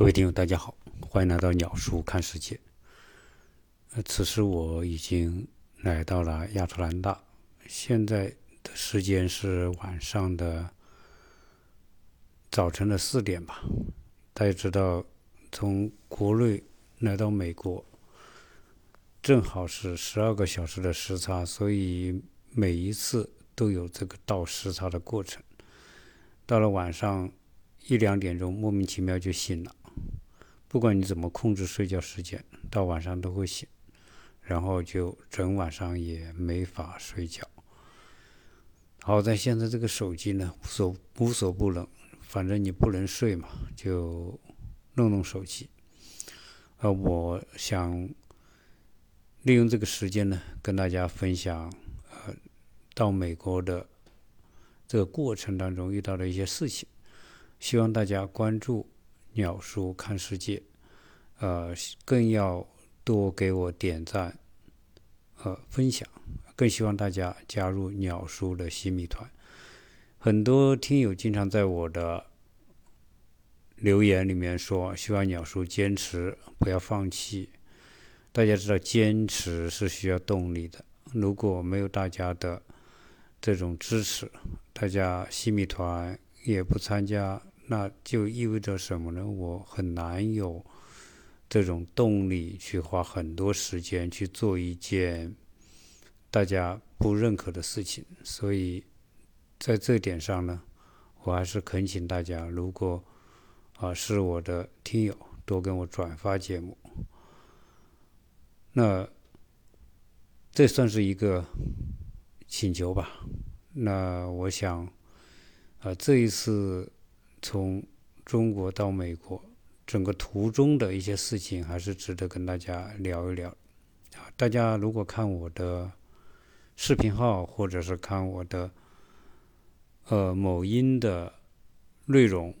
各位听友，大家好，欢迎来到鸟叔看世界。呃，此时我已经来到了亚特兰大，现在的时间是晚上的早晨的四点吧。大家知道，从国内来到美国，正好是十二个小时的时差，所以每一次都有这个倒时差的过程。到了晚上一两点钟，莫名其妙就醒了。不管你怎么控制睡觉时间，到晚上都会醒，然后就整晚上也没法睡觉。好在现在这个手机呢，无所无所不能，反正你不能睡嘛，就弄弄手机。呃，我想利用这个时间呢，跟大家分享呃到美国的这个过程当中遇到的一些事情，希望大家关注。鸟叔看世界，呃，更要多给我点赞和分享，更希望大家加入鸟叔的新米团。很多听友经常在我的留言里面说，希望鸟叔坚持，不要放弃。大家知道，坚持是需要动力的。如果没有大家的这种支持，大家新米团也不参加。那就意味着什么呢？我很难有这种动力去花很多时间去做一件大家不认可的事情。所以在这点上呢，我还是恳请大家，如果啊是我的听友，多跟我转发节目。那这算是一个请求吧。那我想啊，这一次。从中国到美国，整个途中的一些事情还是值得跟大家聊一聊。啊，大家如果看我的视频号，或者是看我的呃某音的内容，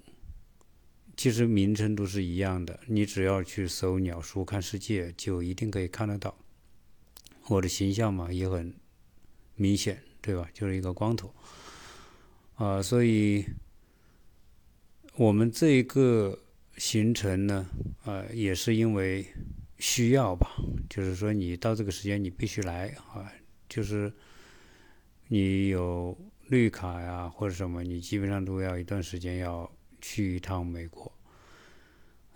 其实名称都是一样的。你只要去搜“鸟叔看世界”，就一定可以看得到。我的形象嘛也很明显，对吧？就是一个光头。啊，所以。我们这一个行程呢，呃，也是因为需要吧，就是说你到这个时间你必须来啊，就是你有绿卡呀或者什么，你基本上都要一段时间要去一趟美国，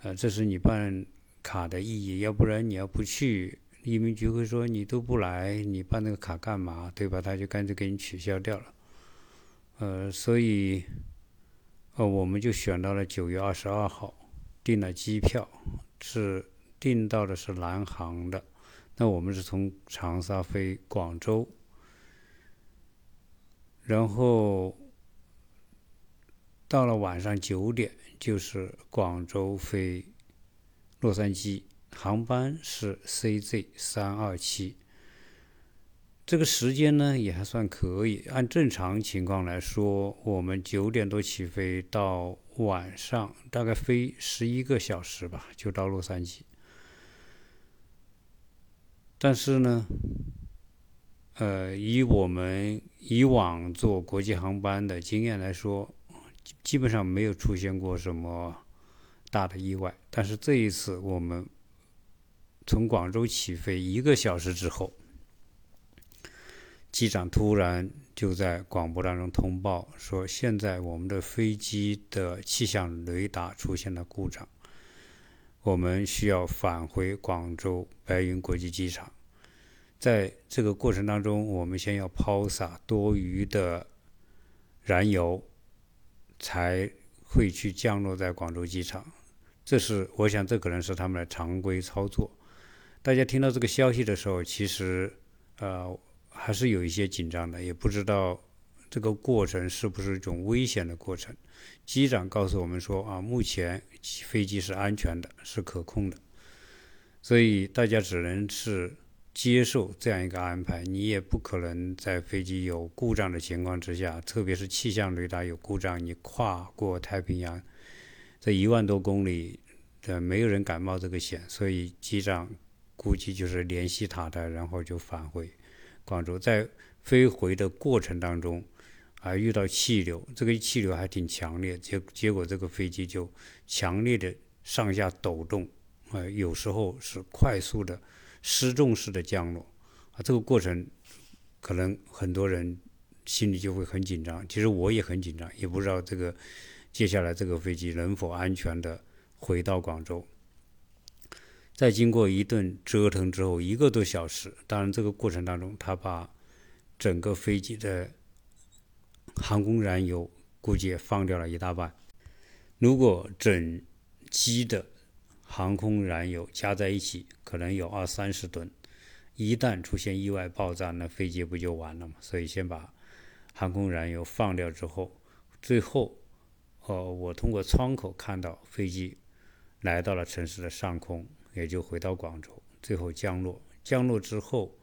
呃，这是你办卡的意义，要不然你要不去，移民局会说你都不来，你办那个卡干嘛，对吧？他就干脆给你取消掉了，呃，所以。呃，我们就选到了九月二十二号，订了机票，是订到的是南航的。那我们是从长沙飞广州，然后到了晚上九点，就是广州飞洛杉矶，航班是 CZ 三二七。这个时间呢也还算可以，按正常情况来说，我们九点多起飞，到晚上大概飞十一个小时吧，就到洛杉矶。但是呢，呃，以我们以往坐国际航班的经验来说，基本上没有出现过什么大的意外。但是这一次，我们从广州起飞一个小时之后。机长突然就在广播当中通报说：“现在我们的飞机的气象雷达出现了故障，我们需要返回广州白云国际机场。在这个过程当中，我们先要抛洒多余的燃油，才会去降落在广州机场。这是我想，这可能是他们的常规操作。大家听到这个消息的时候，其实呃。”还是有一些紧张的，也不知道这个过程是不是一种危险的过程。机长告诉我们说：“啊，目前飞机是安全的，是可控的。”所以大家只能是接受这样一个安排。你也不可能在飞机有故障的情况之下，特别是气象雷达有故障，你跨过太平洋这一万多公里，呃，没有人敢冒这个险。所以机长估计就是联系塔台，然后就返回。广州在飞回的过程当中，啊，遇到气流，这个气流还挺强烈，结结果这个飞机就强烈的上下抖动，呃，有时候是快速的失重式的降落，啊，这个过程可能很多人心里就会很紧张。其实我也很紧张，也不知道这个接下来这个飞机能否安全的回到广州。在经过一顿折腾之后，一个多小时，当然这个过程当中，他把整个飞机的航空燃油估计也放掉了一大半。如果整机的航空燃油加在一起，可能有二三十吨。一旦出现意外爆炸，那飞机不就完了吗？所以先把航空燃油放掉之后，最后，呃，我通过窗口看到飞机来到了城市的上空。也就回到广州，最后降落。降落之后，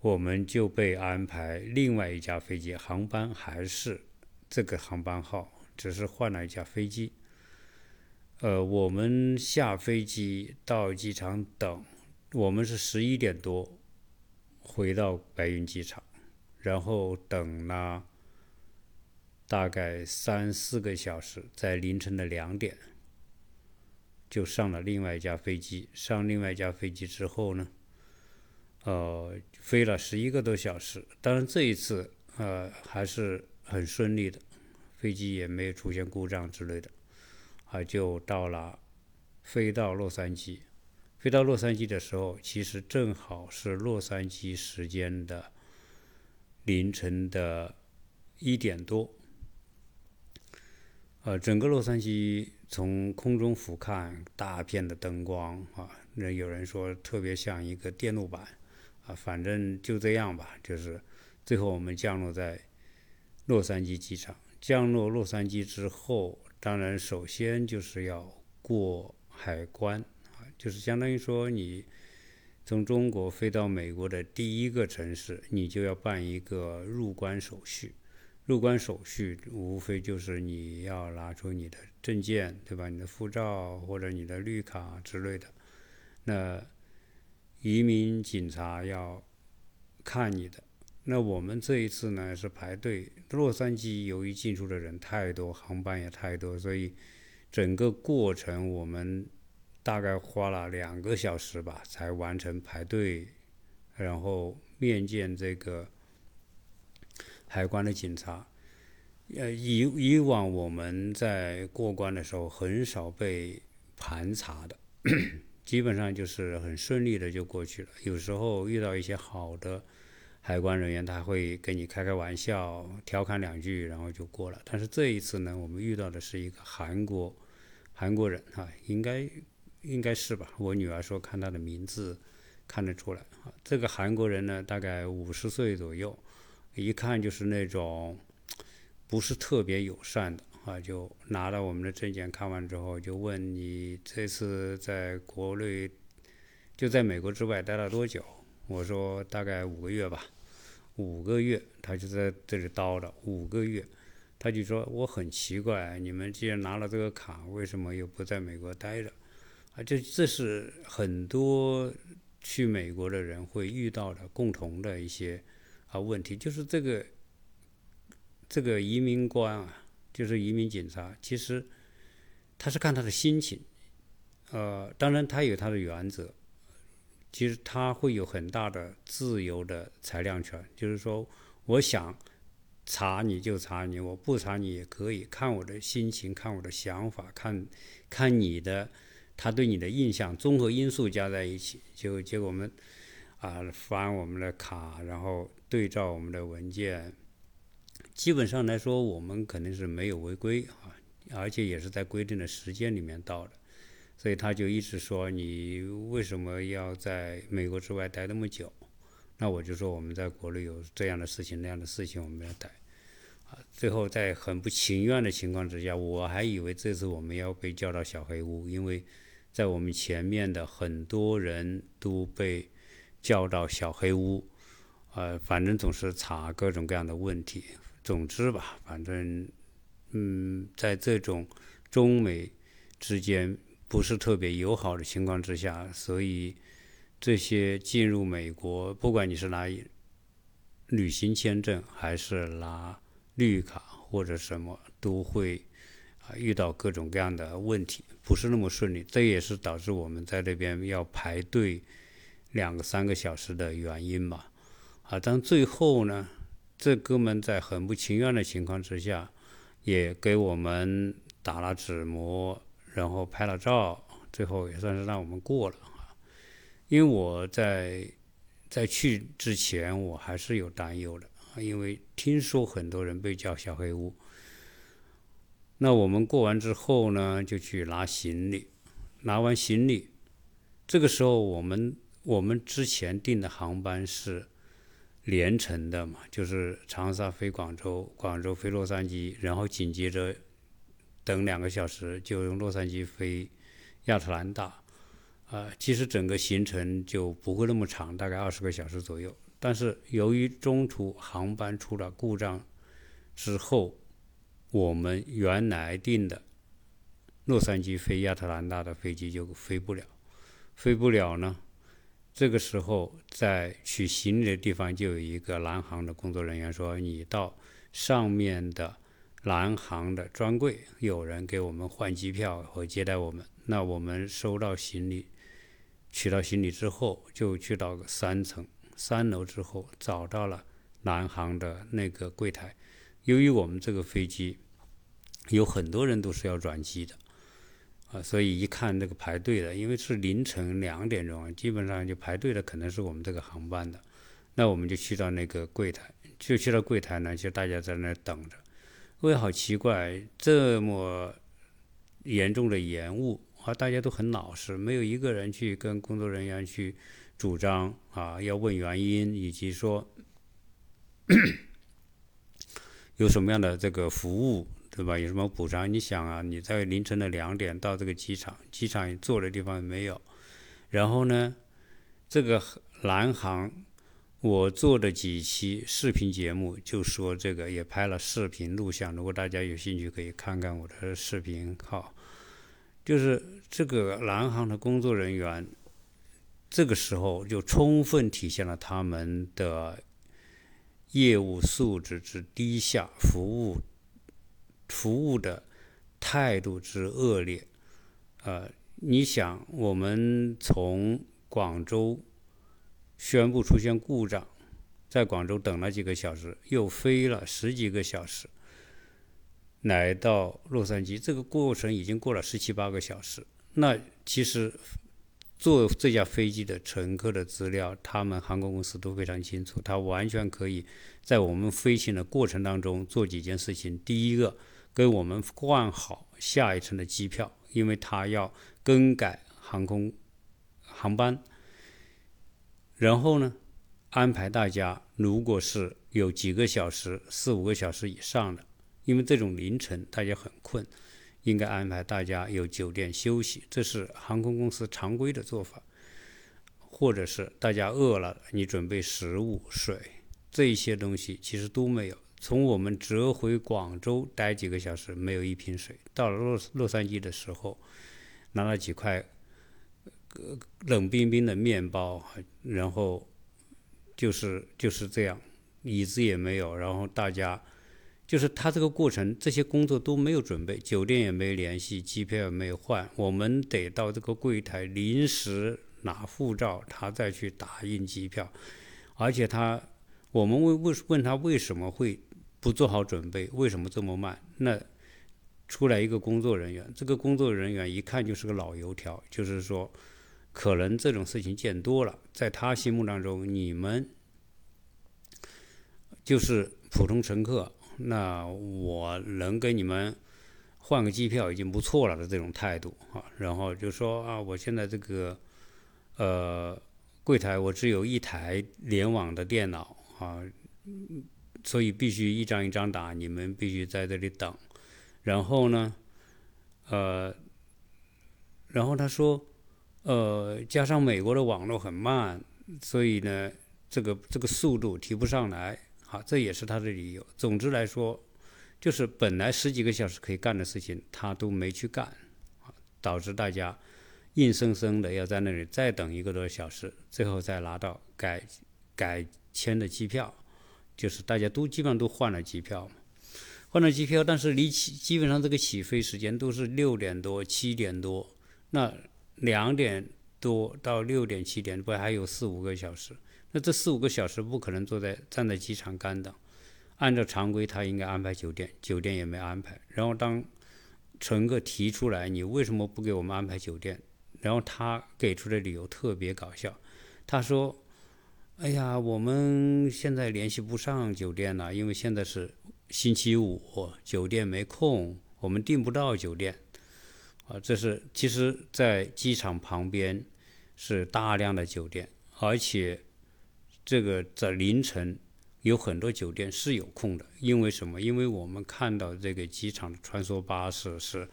我们就被安排另外一架飞机，航班还是这个航班号，只是换了一架飞机。呃，我们下飞机到机场等，我们是十一点多回到白云机场，然后等了大概三四个小时，在凌晨的两点。就上了另外一架飞机，上另外一架飞机之后呢，呃，飞了十一个多小时。当然这一次呃还是很顺利的，飞机也没有出现故障之类的，啊，就到了，飞到洛杉矶。飞到洛杉矶的时候，其实正好是洛杉矶时间的凌晨的一点多。呃，整个洛杉矶。从空中俯瞰，大片的灯光啊，那有人说特别像一个电路板啊，反正就这样吧。就是最后我们降落在洛杉矶机场。降落洛杉矶之后，当然首先就是要过海关啊，就是相当于说你从中国飞到美国的第一个城市，你就要办一个入关手续。入关手续无非就是你要拿出你的证件，对吧？你的护照或者你的绿卡之类的。那移民警察要看你的。那我们这一次呢是排队。洛杉矶由于进出的人太多，航班也太多，所以整个过程我们大概花了两个小时吧，才完成排队，然后面见这个。海关的警察，呃，以以往我们在过关的时候很少被盘查的，基本上就是很顺利的就过去了。有时候遇到一些好的海关人员，他会跟你开开玩笑，调侃两句，然后就过了。但是这一次呢，我们遇到的是一个韩国韩国人啊，应该应该是吧？我女儿说看他的名字看得出来啊。这个韩国人呢，大概五十岁左右。一看就是那种不是特别友善的啊，就拿了我们的证件看完之后，就问你这次在国内就在美国之外待了多久？我说大概五个月吧，五个月，他就在这里叨叨五个月，他就说我很奇怪，你们既然拿了这个卡，为什么又不在美国待着？啊，这这是很多去美国的人会遇到的共同的一些。啊，问题就是这个这个移民官啊，就是移民警察，其实他是看他的心情，呃，当然他有他的原则，其实他会有很大的自由的裁量权，就是说，我想查你就查你，我不查你也可以，看我的心情，看我的想法，看看你的他对你的印象，综合因素加在一起，就结果我们啊翻我们的卡，然后。对照我们的文件，基本上来说，我们肯定是没有违规啊，而且也是在规定的时间里面到的，所以他就一直说你为什么要在美国之外待那么久？那我就说我们在国内有这样的事情那样的事情，我们要待。啊，最后在很不情愿的情况之下，我还以为这次我们要被叫到小黑屋，因为在我们前面的很多人都被叫到小黑屋。呃，反正总是查各种各样的问题。总之吧，反正，嗯，在这种中美之间不是特别友好的情况之下，所以这些进入美国，不管你是拿旅行签证还是拿绿卡或者什么，都会啊，遇到各种各样的问题，不是那么顺利，这也是导致我们在这边要排队两个三个小时的原因吧。啊，但最后呢，这哥们在很不情愿的情况之下，也给我们打了纸模，然后拍了照，最后也算是让我们过了啊。因为我在在去之前，我还是有担忧的，因为听说很多人被叫小黑屋。那我们过完之后呢，就去拿行李，拿完行李，这个时候我们我们之前订的航班是。连程的嘛，就是长沙飞广州，广州飞洛杉矶，然后紧接着等两个小时就用洛杉矶飞亚特兰大，啊，其实整个行程就不会那么长，大概二十个小时左右。但是由于中途航班出了故障之后，我们原来订的洛杉矶飞亚特兰大的飞机就飞不了，飞不了呢。这个时候，在取行李的地方就有一个南航的工作人员说：“你到上面的南航的专柜，有人给我们换机票和接待我们。”那我们收到行李，取到行李之后，就去到三层三楼之后，找到了南航的那个柜台。由于我们这个飞机有很多人都是要转机的。啊，所以一看这个排队的，因为是凌晨两点钟，基本上就排队的可能是我们这个航班的，那我们就去到那个柜台，就去到柜台呢，就大家在那等着。我也，好奇怪，这么严重的延误啊，大家都很老实，没有一个人去跟工作人员去主张啊，要问原因，以及说 有什么样的这个服务。对吧？有什么补偿？你想啊，你在凌晨的两点到这个机场，机场坐的地方没有。然后呢，这个南航，我做的几期视频节目就说这个，也拍了视频录像。如果大家有兴趣，可以看看我的视频号。就是这个南航的工作人员，这个时候就充分体现了他们的业务素质之低下，服务。服务的态度之恶劣，呃，你想，我们从广州宣布出现故障，在广州等了几个小时，又飞了十几个小时，来到洛杉矶，这个过程已经过了十七八个小时。那其实坐这架飞机的乘客的资料，他们航空公司都非常清楚，他完全可以在我们飞行的过程当中做几件事情。第一个。给我们换好下一程的机票，因为他要更改航空航班。然后呢，安排大家，如果是有几个小时、四五个小时以上的，因为这种凌晨大家很困，应该安排大家有酒店休息，这是航空公司常规的做法。或者是大家饿了，你准备食物、水这些东西，其实都没有。从我们折回广州待几个小时，没有一瓶水。到了洛洛杉矶的时候，拿了几块冷冰冰的面包，然后就是就是这样，椅子也没有。然后大家就是他这个过程，这些工作都没有准备，酒店也没联系，机票也没有换，我们得到这个柜台临时拿护照，他再去打印机票。而且他，我们问问问他为什么会。不做好准备，为什么这么慢？那出来一个工作人员，这个工作人员一看就是个老油条，就是说，可能这种事情见多了，在他心目当中，你们就是普通乘客，那我能给你们换个机票已经不错了的这种态度啊。然后就说啊，我现在这个呃柜台我只有一台联网的电脑啊。所以必须一张一张打，你们必须在这里等。然后呢，呃，然后他说，呃，加上美国的网络很慢，所以呢，这个这个速度提不上来。好，这也是他的理由。总之来说，就是本来十几个小时可以干的事情，他都没去干，导致大家硬生生的要在那里再等一个多小时，最后再拿到改改签的机票。就是大家都基本上都换了机票嘛，换了机票，但是离起基本上这个起飞时间都是六点多、七点多，那两点多到六点、七点不还有四五个小时？那这四五个小时不可能坐在站在机场干等。按照常规，他应该安排酒店，酒店也没安排。然后当乘客提出来，你为什么不给我们安排酒店？然后他给出的理由特别搞笑，他说：“哎呀，我们现在联系不上酒店了，因为现在是星期五，酒店没空，我们订不到酒店。”啊，这是其实，在机场旁边是大量的酒店，而且这个在凌晨有很多酒店是有空的，因为什么？因为我们看到这个机场的穿梭巴士是。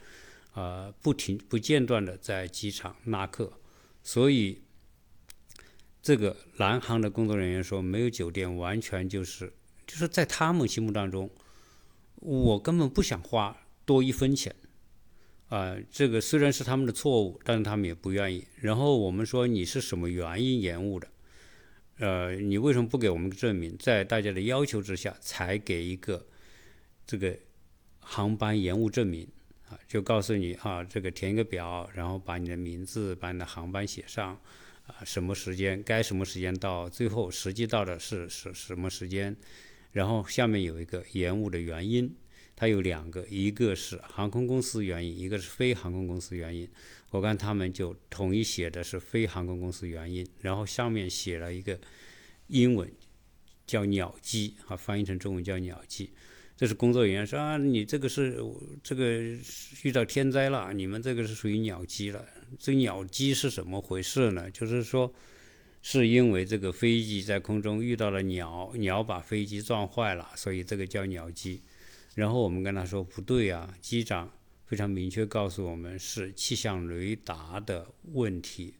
呃，不停不间断的在机场拉客，所以这个南航的工作人员说没有酒店，完全就是就是在他们心目当中，我根本不想花多一分钱，啊，这个虽然是他们的错误，但是他们也不愿意。然后我们说你是什么原因延误的？呃，你为什么不给我们证明？在大家的要求之下，才给一个这个航班延误证明。啊就告诉你啊，这个填一个表，然后把你的名字、把你的航班写上，什么时间该什么时间到，最后实际到的是是什么时间，然后下面有一个延误的原因，它有两个，一个是航空公司原因，一个是非航空公司原因。我看他们就统一写的是非航空公司原因，然后上面写了一个英文叫“鸟机”，啊，翻译成中文叫“鸟机”。这是工作人员说啊，你这个是这个遇到天灾了，你们这个是属于鸟击了。这鸟击是怎么回事呢？就是说，是因为这个飞机在空中遇到了鸟，鸟把飞机撞坏了，所以这个叫鸟击。然后我们跟他说不对啊，机长非常明确告诉我们是气象雷达的问题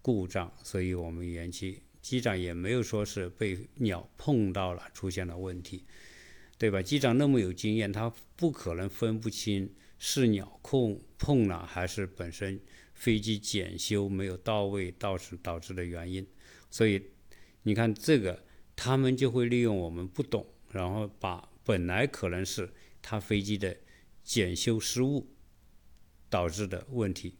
故障，所以我们延期。机长也没有说是被鸟碰到了出现了问题。对吧？机长那么有经验，他不可能分不清是鸟控碰了，还是本身飞机检修没有到位导致导致的原因。所以你看这个，他们就会利用我们不懂，然后把本来可能是他飞机的检修失误导致的问题，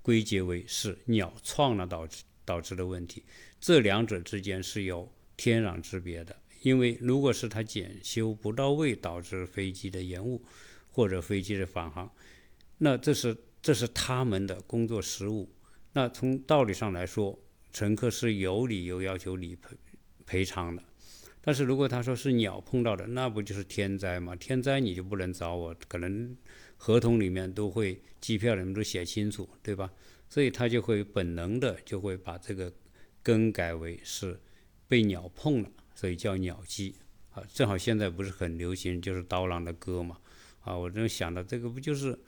归结为是鸟撞了导致导致的问题。这两者之间是有天壤之别的。因为如果是他检修不到位导致飞机的延误或者飞机的返航，那这是这是他们的工作失误。那从道理上来说，乘客是有理由要求理赔赔偿的。但是如果他说是鸟碰到的，那不就是天灾吗？天灾你就不能找我，可能合同里面都会机票里面都写清楚，对吧？所以他就会本能的就会把这个更改为是被鸟碰了。所以叫鸟击啊，正好现在不是很流行，就是刀郎的歌嘛，啊，我正想到这个不就是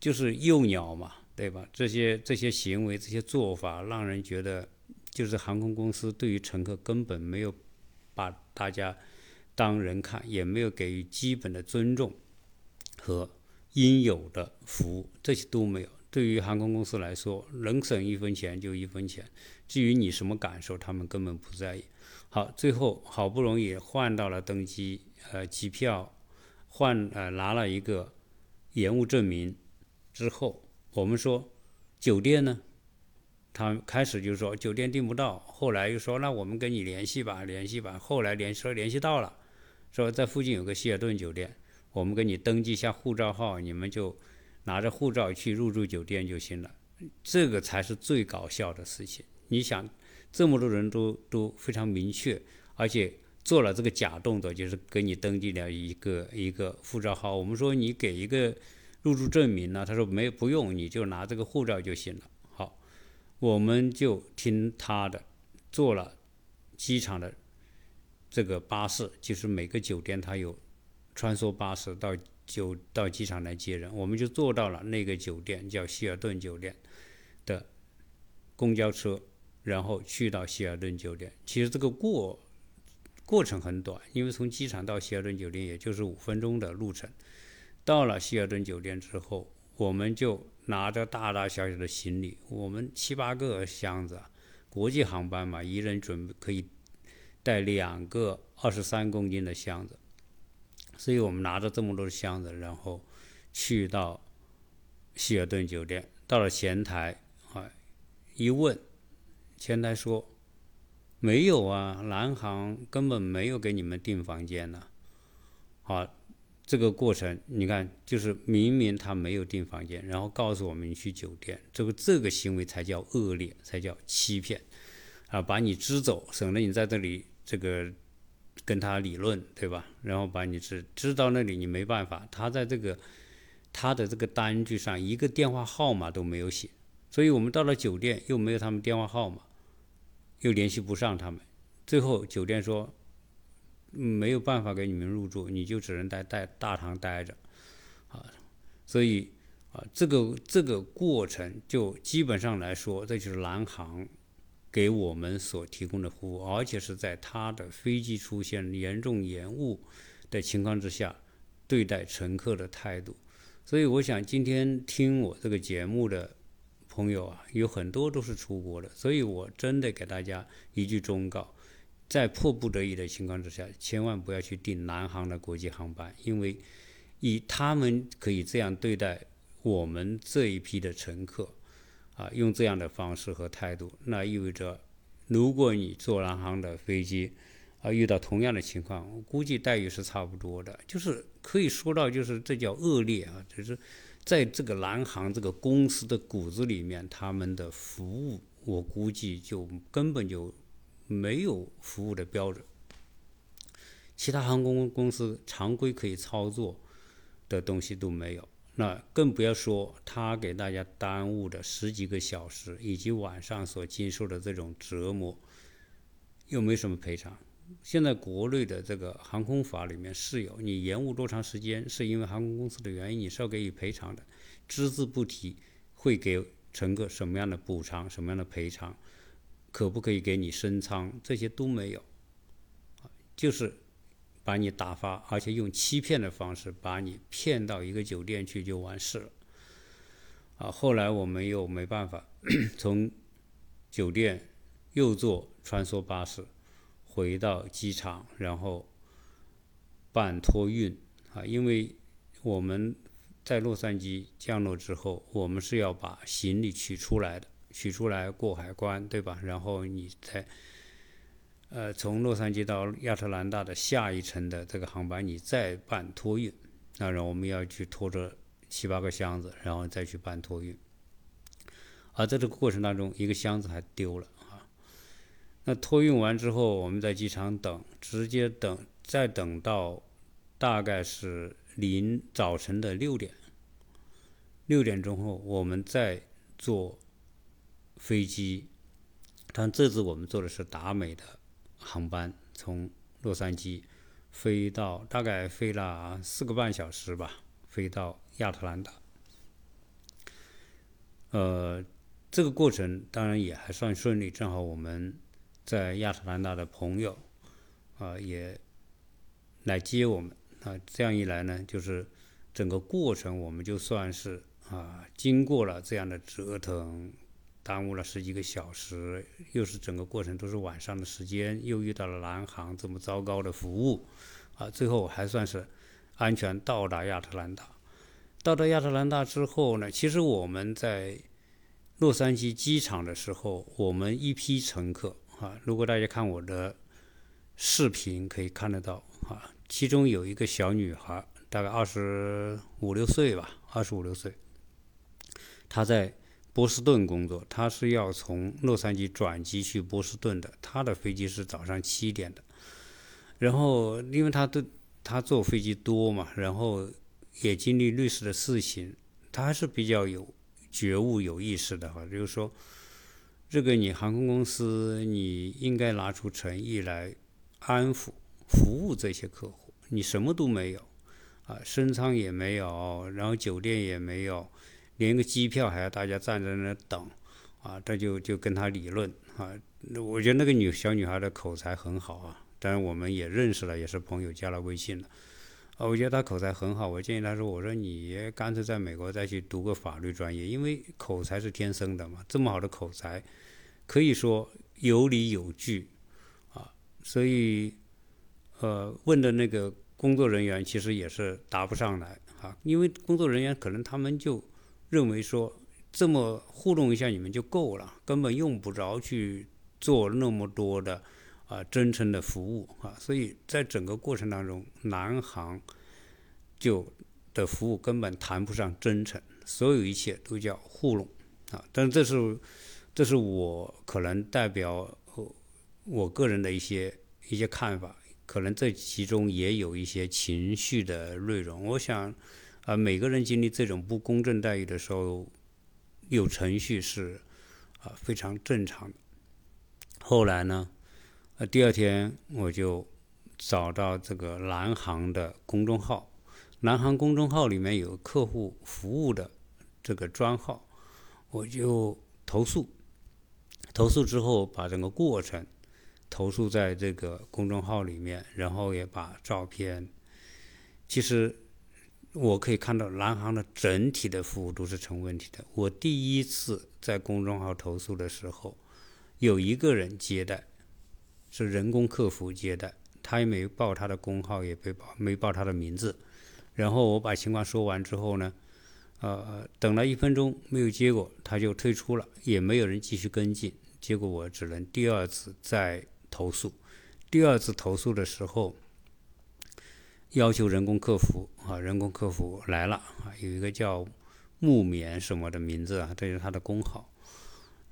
就是幼鸟嘛，对吧？这些这些行为、这些做法，让人觉得就是航空公司对于乘客根本没有把大家当人看，也没有给予基本的尊重和应有的服务，这些都没有。对于航空公司来说，能省一分钱就一分钱，至于你什么感受，他们根本不在意。好，最后好不容易换到了登机呃机票，换呃拿了一个延误证明之后，我们说酒店呢，他开始就说酒店订不到，后来又说那我们跟你联系吧，联系吧，后来联说联系到了，说在附近有个希尔顿酒店，我们给你登记一下护照号，你们就拿着护照去入住酒店就行了，这个才是最搞笑的事情，你想。这么多人都都非常明确，而且做了这个假动作，就是给你登记了一个一个护照号。我们说你给一个入住证明呢，他说没不用，你就拿这个护照就行了。好，我们就听他的，坐了机场的这个巴士，就是每个酒店它有穿梭巴士到酒到机场来接人，我们就坐到了那个酒店叫希尔顿酒店的公交车。然后去到希尔顿酒店，其实这个过过程很短，因为从机场到希尔顿酒店也就是五分钟的路程。到了希尔顿酒店之后，我们就拿着大大小小的行李，我们七八个箱子，国际航班嘛，一人准备可以带两个二十三公斤的箱子。所以我们拿着这么多的箱子，然后去到希尔顿酒店，到了前台啊，一问，前台说没有啊，南航根本没有给你们订房间呢。啊，这个过程你看，就是明明他没有订房间，然后告诉我们你去酒店，这个这个行为才叫恶劣，才叫欺骗啊！把你支走，省得你在这里这个。跟他理论，对吧？然后把你支支到那里你没办法，他在这个他的这个单据上一个电话号码都没有写，所以我们到了酒店又没有他们电话号码，又联系不上他们，最后酒店说没有办法给你们入住，你就只能在在大堂待着，啊，所以啊这个这个过程就基本上来说，这就是南航。给我们所提供的服务，而且是在他的飞机出现严重延误的情况之下，对待乘客的态度。所以，我想今天听我这个节目的朋友啊，有很多都是出国的。所以我真的给大家一句忠告：在迫不得已的情况之下，千万不要去订南航的国际航班，因为以他们可以这样对待我们这一批的乘客。啊，用这样的方式和态度，那意味着，如果你坐南航的飞机，啊，遇到同样的情况，我估计待遇是差不多的。就是可以说到，就是这叫恶劣啊，就是在这个南航这个公司的骨子里面，他们的服务，我估计就根本就没有服务的标准。其他航空公司常规可以操作的东西都没有。那更不要说他给大家耽误的十几个小时，以及晚上所经受的这种折磨，又没什么赔偿。现在国内的这个航空法里面是有，你延误多长时间是因为航空公司的原因，你是要给予赔偿的，只字不提会给乘客什么样的补偿、什么样的赔偿，可不可以给你升舱，这些都没有，就是。把你打发，而且用欺骗的方式把你骗到一个酒店去就完事了。啊，后来我们又没办法，从酒店又坐穿梭巴士回到机场，然后办托运。啊，因为我们在洛杉矶降落之后，我们是要把行李取出来的，取出来过海关，对吧？然后你再。呃，从洛杉矶到亚特兰大的下一程的这个航班，你再办托运，当然我们要去拖着七八个箱子，然后再去办托运。而在这个过程当中，一个箱子还丢了。那托运完之后，我们在机场等，直接等，再等到大概是临早晨的六点，六点钟后，我们再坐飞机。但这次我们坐的是达美的。航班从洛杉矶飞到，大概飞了四个半小时吧，飞到亚特兰大。呃，这个过程当然也还算顺利，正好我们在亚特兰大的朋友啊也来接我们啊，这样一来呢，就是整个过程我们就算是啊经过了这样的折腾。耽误了十几个小时，又是整个过程都是晚上的时间，又遇到了南航这么糟糕的服务，啊，最后还算是安全到达亚特兰大。到达亚特兰大之后呢，其实我们在洛杉矶机场的时候，我们一批乘客啊，如果大家看我的视频可以看得到啊，其中有一个小女孩，大概二十五六岁吧，二十五六岁，她在。波士顿工作，她是要从洛杉矶转机去波士顿的。她的飞机是早上七点的。然后，因为她都她坐飞机多嘛，然后也经历类似的事情，她还是比较有觉悟、有意识的哈。就是说，这个你航空公司，你应该拿出诚意来安抚、服务这些客户。你什么都没有啊，升舱也没有，然后酒店也没有。连个机票还要大家站在那等，啊，这就就跟他理论啊。我觉得那个女小女孩的口才很好啊，当然我们也认识了，也是朋友，加了微信了。啊，我觉得她口才很好，我建议她说：“我说你干脆在美国再去读个法律专业，因为口才是天生的嘛，这么好的口才，可以说有理有据啊。”所以，呃，问的那个工作人员其实也是答不上来啊，因为工作人员可能他们就认为说这么互动一下你们就够了，根本用不着去做那么多的啊真诚的服务啊，所以在整个过程当中，南航就的服务根本谈不上真诚，所有一切都叫糊弄啊。但是这是这是我可能代表我个人的一些一些看法。可能这其中也有一些情绪的内容。我想，啊，每个人经历这种不公正待遇的时候，有程序是啊非常正常的。后来呢，呃，第二天我就找到这个南航的公众号，南航公众号里面有客户服务的这个专号，我就投诉，投诉之后把整个过程。投诉在这个公众号里面，然后也把照片。其实我可以看到南航的整体的服务都是成问题的。我第一次在公众号投诉的时候，有一个人接待，是人工客服接待，他也没报他的工号，也没报没报他的名字。然后我把情况说完之后呢，呃，等了一分钟没有结果，他就退出了，也没有人继续跟进。结果我只能第二次再。投诉，第二次投诉的时候，要求人工客服啊，人工客服来了啊，有一个叫木棉什么的名字啊，这是他的工号。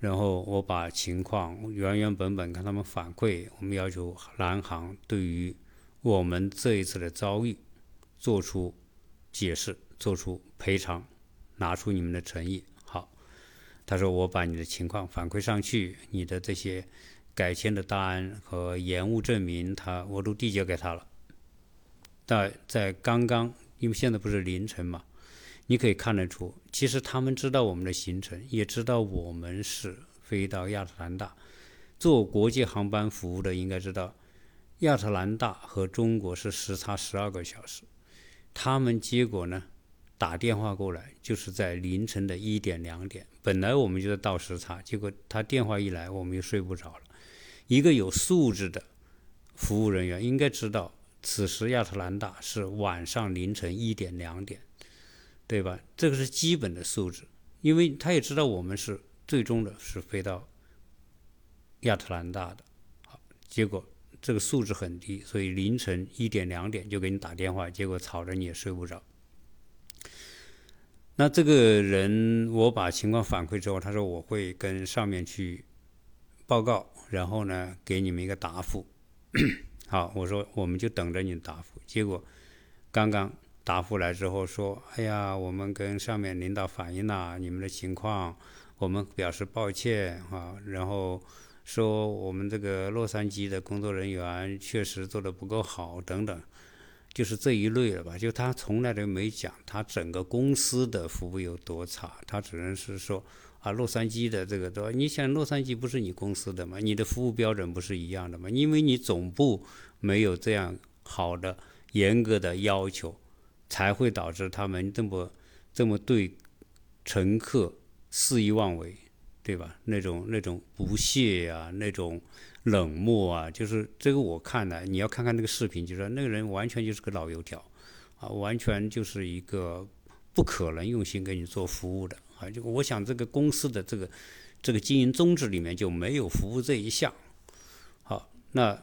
然后我把情况原原本本跟他们反馈，我们要求南航对于我们这一次的遭遇做出解释，做出赔偿，拿出你们的诚意。他说我把你的情况反馈上去，你的这些。改签的单和延误证明，他我都递交给他了。但在刚刚，因为现在不是凌晨嘛，你可以看得出，其实他们知道我们的行程，也知道我们是飞到亚特兰大，做国际航班服务的应该知道，亚特兰大和中国是时差十二个小时。他们结果呢，打电话过来就是在凌晨的一点两点，本来我们就在倒时差，结果他电话一来，我们又睡不着了。一个有素质的服务人员应该知道，此时亚特兰大是晚上凌晨一点两点，对吧？这个是基本的素质，因为他也知道我们是最终的是飞到亚特兰大的，好，结果这个素质很低，所以凌晨一点两点就给你打电话，结果吵着你也睡不着。那这个人，我把情况反馈之后，他说我会跟上面去报告。然后呢，给你们一个答复。好，我说我们就等着你答复。结果刚刚答复来之后说：“哎呀，我们跟上面领导反映了你们的情况，我们表示抱歉啊。”然后说我们这个洛杉矶的工作人员确实做的不够好等等，就是这一类了吧。就他从来都没讲他整个公司的服务有多差，他只能是说。啊，洛杉矶的这个对吧？你想，洛杉矶不是你公司的吗？你的服务标准不是一样的吗？因为你总部没有这样好的、严格的要求，才会导致他们这么这么对乘客肆意妄为，对吧？那种那种不屑呀，那种冷漠啊，就是这个我看了，你要看看那个视频，就说那个人完全就是个老油条，啊，完全就是一个不可能用心给你做服务的。啊，就我想这个公司的这个这个经营宗旨里面就没有服务这一项。好，那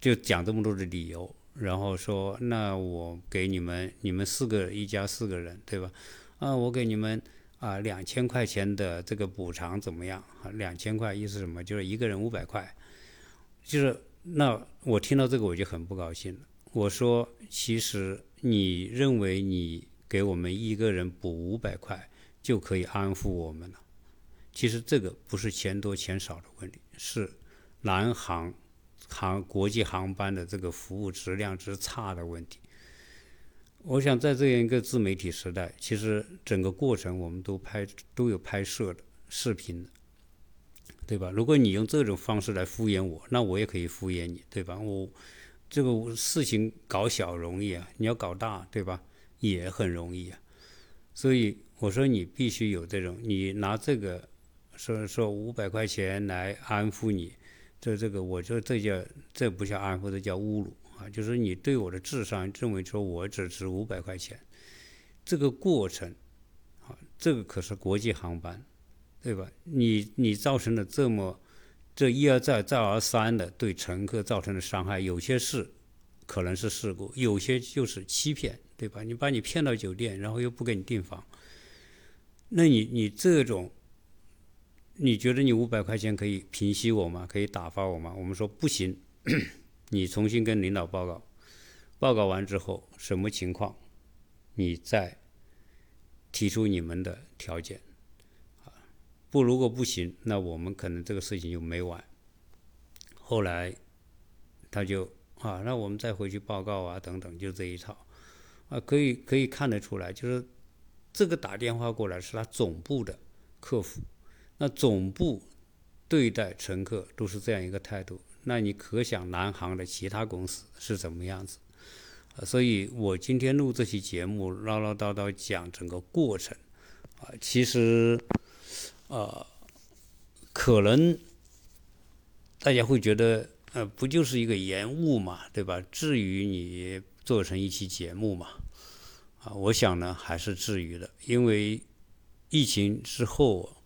就讲这么多的理由，然后说那我给你们，你们四个一家四个人，对吧？啊，我给你们啊两千块钱的这个补偿怎么样？啊，两千块意思什么？就是一个人五百块。就是那我听到这个我就很不高兴了。我说，其实你认为你给我们一个人补五百块？就可以安抚我们了。其实这个不是钱多钱少的问题，是南航航国际航班的这个服务质量之差的问题。我想在这样一个自媒体时代，其实整个过程我们都拍都有拍摄的视频的，对吧？如果你用这种方式来敷衍我，那我也可以敷衍你，对吧？我这个事情搞小容易啊，你要搞大，对吧？也很容易啊，所以。我说你必须有这种，你拿这个说说五百块钱来安抚你，这这个我觉得这叫这不叫安抚，这叫侮辱啊！就是你对我的智商认为说我只值五百块钱，这个过程，啊，这个可是国际航班，对吧？你你造成了这么这一而再再而三的对乘客造成的伤害，有些事可能是事故，有些就是欺骗，对吧？你把你骗到酒店，然后又不给你订房，那你你这种。你觉得你五百块钱可以平息我吗？可以打发我吗？我们说不行，你重新跟领导报告，报告完之后什么情况，你再提出你们的条件，啊，不如果不行，那我们可能这个事情就没完。后来他就啊，那我们再回去报告啊，等等，就这一套，啊，可以可以看得出来，就是这个打电话过来是他总部的客服。那总部对待乘客都是这样一个态度，那你可想南航的其他公司是怎么样子？所以我今天录这期节目，唠唠叨叨讲整个过程，啊，其实，呃，可能大家会觉得，呃，不就是一个延误嘛，对吧？至于你做成一期节目嘛？啊，我想呢，还是至于的，因为疫情之后。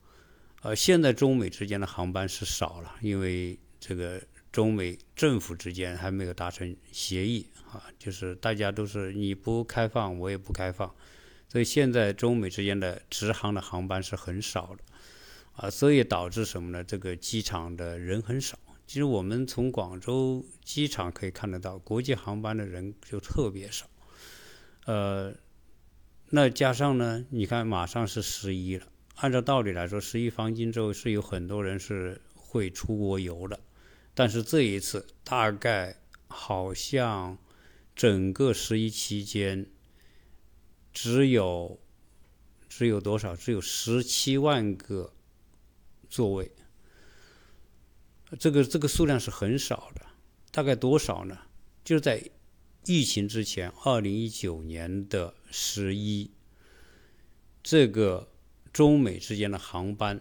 呃，现在中美之间的航班是少了，因为这个中美政府之间还没有达成协议啊，就是大家都是你不开放，我也不开放，所以现在中美之间的直航的航班是很少的，啊，所以导致什么呢？这个机场的人很少。其实我们从广州机场可以看得到，国际航班的人就特别少。呃，那加上呢，你看马上是十一了。按照道理来说，十一黄金周是有很多人是会出国游的，但是这一次大概好像整个十一期间只有只有多少？只有十七万个座位，这个这个数量是很少的。大概多少呢？就是在疫情之前，二零一九年的十一，这个。中美之间的航班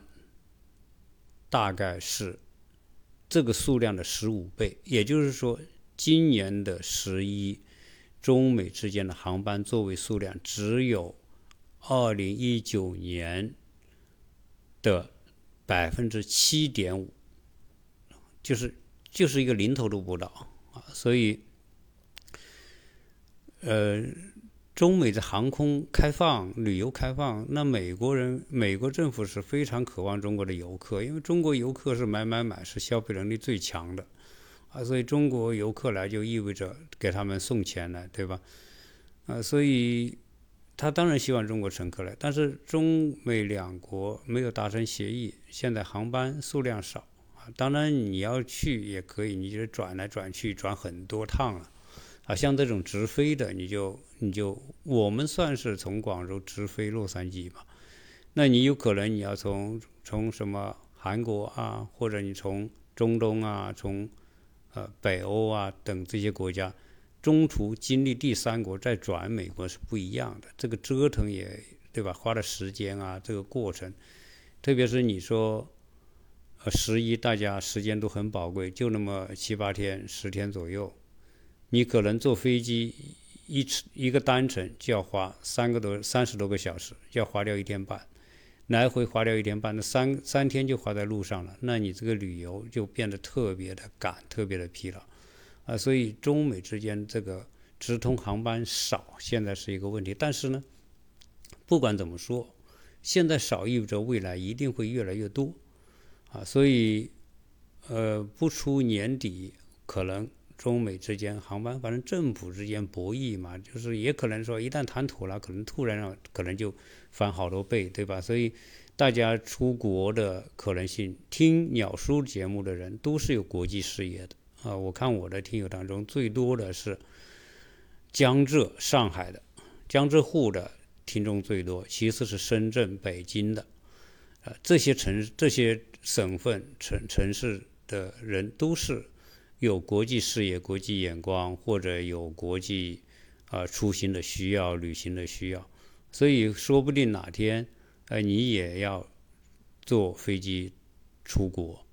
大概是这个数量的十五倍，也就是说，今年的十一，中美之间的航班座位数量只有二零一九年的百分之七点五，就是就是一个零头都不到啊，所以，呃。中美的航空开放、旅游开放，那美国人、美国政府是非常渴望中国的游客，因为中国游客是买买买，是消费能力最强的，啊，所以中国游客来就意味着给他们送钱来，对吧？啊，所以他当然希望中国乘客来，但是中美两国没有达成协议，现在航班数量少啊，当然你要去也可以，你就转来转去，转很多趟了。啊，像这种直飞的，你就你就我们算是从广州直飞洛杉矶嘛？那你有可能你要从从什么韩国啊，或者你从中东啊，从呃北欧啊等这些国家，中途经历第三国再转美国是不一样的。这个折腾也对吧？花的时间啊，这个过程，特别是你说呃十一，大家时间都很宝贵，就那么七八天、十天左右。你可能坐飞机一次一个单程就要花三个多三十多个小时，要花掉一天半，来回花掉一天半，那三三天就花在路上了。那你这个旅游就变得特别的赶，特别的疲劳啊。所以中美之间这个直通航班少，现在是一个问题。但是呢，不管怎么说，现在少意味着未来一定会越来越多啊。所以呃，不出年底可能。中美之间航班，反正政府之间博弈嘛，就是也可能说一旦谈妥了，可能突然让可能就翻好多倍，对吧？所以大家出国的可能性，听鸟叔节目的人都是有国际视野的啊。我看我的听友当中最多的是江浙、上海的，江浙沪的听众最多，其次是深圳、北京的，呃，这些城、这些省份、城城市的人都是。有国际视野、国际眼光，或者有国际啊出行的需要、旅行的需要，所以说不定哪天，呃，你也要坐飞机出国，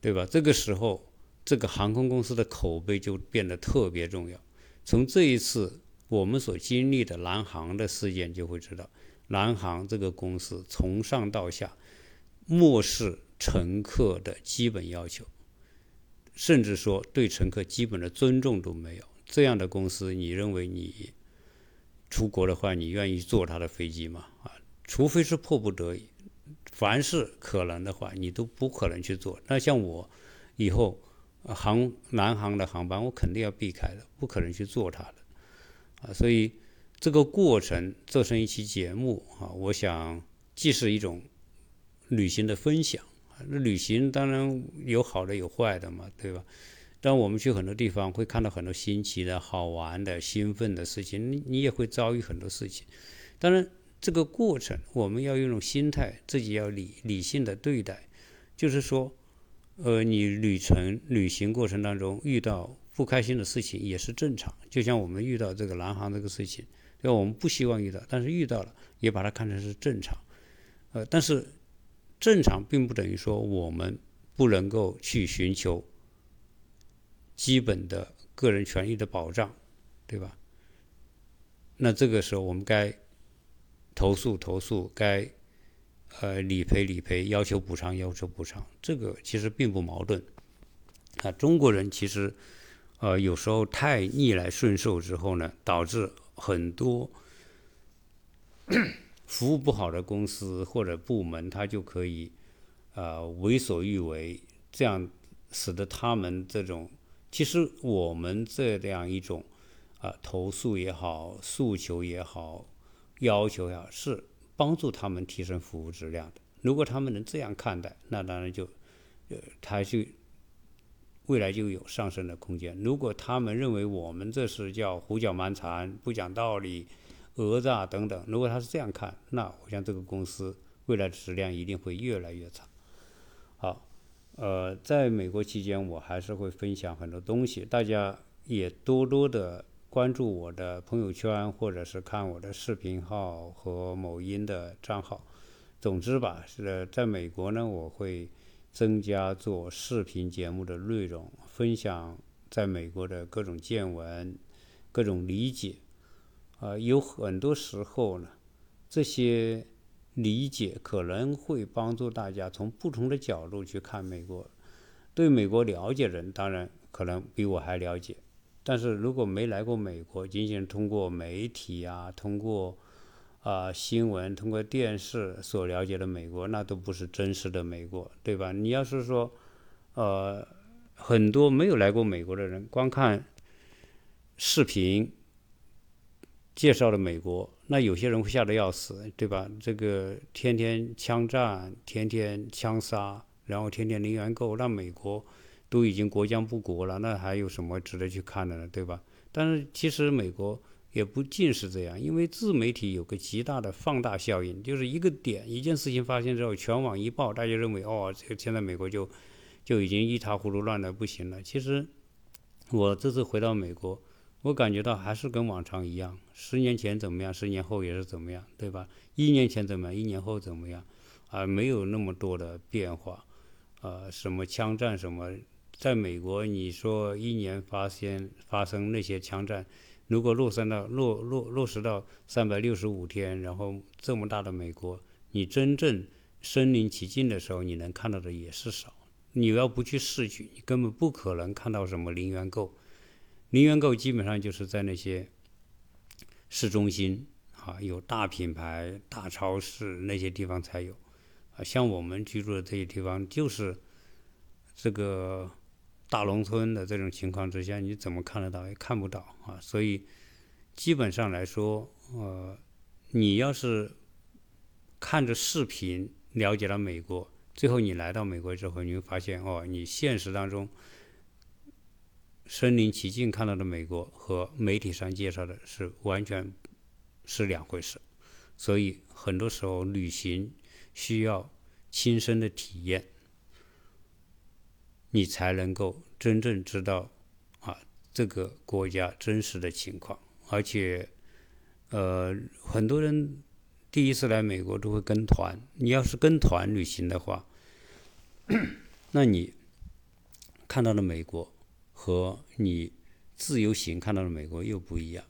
对吧？这个时候，这个航空公司的口碑就变得特别重要。从这一次我们所经历的南航的事件就会知道，南航这个公司从上到下漠视乘客的基本要求，甚至说对乘客基本的尊重都没有。这样的公司，你认为你出国的话，你愿意坐他的飞机吗？啊，除非是迫不得已，凡是可能的话，你都不可能去做。那像我以后。航南航的航班，我肯定要避开的，不可能去做他的，啊，所以这个过程做成一期节目啊，我想既是一种旅行的分享，那旅行当然有好的有坏的嘛，对吧？当我们去很多地方，会看到很多新奇的好玩的、兴奋的事情，你你也会遭遇很多事情。当然，这个过程我们要用一种心态，自己要理理性的对待，就是说。呃，你旅程旅行过程当中遇到不开心的事情也是正常，就像我们遇到这个南航这个事情，对吧？我们不希望遇到，但是遇到了，也把它看成是正常。呃，但是正常并不等于说我们不能够去寻求基本的个人权益的保障，对吧？那这个时候我们该投诉投诉，该。呃，理赔理赔，要求补偿要求补偿，这个其实并不矛盾。啊，中国人其实，呃，有时候太逆来顺受之后呢，导致很多服务不好的公司或者部门，他就可以呃为所欲为，这样使得他们这种，其实我们这样一种啊投诉也好，诉求也好，要求也好是。帮助他们提升服务质量的。如果他们能这样看待，那当然就，呃，他就未来就有上升的空间。如果他们认为我们这是叫胡搅蛮缠、不讲道理、讹诈等等，如果他是这样看，那我想这个公司未来的质量一定会越来越差。好，呃，在美国期间，我还是会分享很多东西，大家也多多的。关注我的朋友圈，或者是看我的视频号和某音的账号。总之吧，是在美国呢，我会增加做视频节目的内容，分享在美国的各种见闻、各种理解。啊，有很多时候呢，这些理解可能会帮助大家从不同的角度去看美国。对美国了解人，当然可能比我还了解。但是如果没来过美国，仅仅通过媒体啊，通过啊新闻、通过电视所了解的美国，那都不是真实的美国，对吧？你要是说，呃，很多没有来过美国的人，光看视频介绍了美国，那有些人会吓得要死，对吧？这个天天枪战，天天枪杀，然后天天零元购，那美国。都已经国将不国了，那还有什么值得去看的呢？对吧？但是其实美国也不尽是这样，因为自媒体有个极大的放大效应，就是一个点，一件事情发现之后，全网一报，大家认为哦，这个现在美国就就已经一塌糊涂、乱的不行了。其实我这次回到美国，我感觉到还是跟往常一样，十年前怎么样，十年后也是怎么样，对吧？一年前怎么样，一年后怎么样，啊，没有那么多的变化，啊，什么枪战什么。在美国，你说一年发现发生那些枪战，如果落实到落落落实到三百六十五天，然后这么大的美国，你真正身临其境的时候，你能看到的也是少。你要不去市区，你根本不可能看到什么零元购。零元购基本上就是在那些市中心啊，有大品牌、大超市那些地方才有。啊，像我们居住的这些地方，就是这个。大农村的这种情况之下，你怎么看得到？也看不到啊！所以基本上来说，呃，你要是看着视频了解了美国，最后你来到美国之后，你会发现哦，你现实当中身临其境看到的美国和媒体上介绍的是完全是两回事。所以很多时候旅行需要亲身的体验。你才能够真正知道啊这个国家真实的情况，而且，呃，很多人第一次来美国都会跟团。你要是跟团旅行的话，那你看到了美国和你自由行看到的美国又不一样。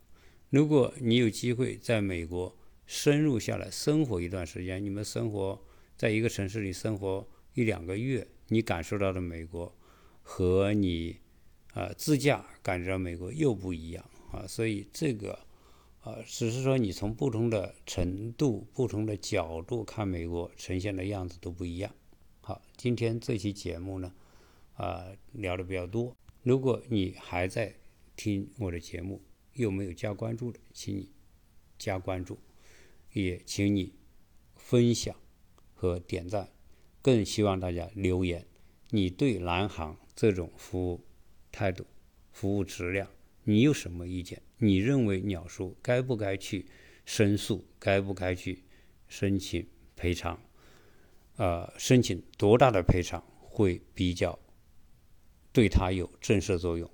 如果你有机会在美国深入下来生活一段时间，你们生活在一个城市里生活一两个月，你感受到的美国和你啊自驾感觉到美国又不一样啊。所以这个啊，只是说你从不同的程度、不同的角度看美国呈现的样子都不一样。好，今天这期节目呢啊聊的比较多。如果你还在听我的节目，又没有加关注的，请你加关注，也请你分享和点赞，更希望大家留言，你对南航这种服务态度、服务质量，你有什么意见？你认为鸟叔该不该去申诉？该不该去申请赔偿？呃，申请多大的赔偿会比较对它有震慑作用？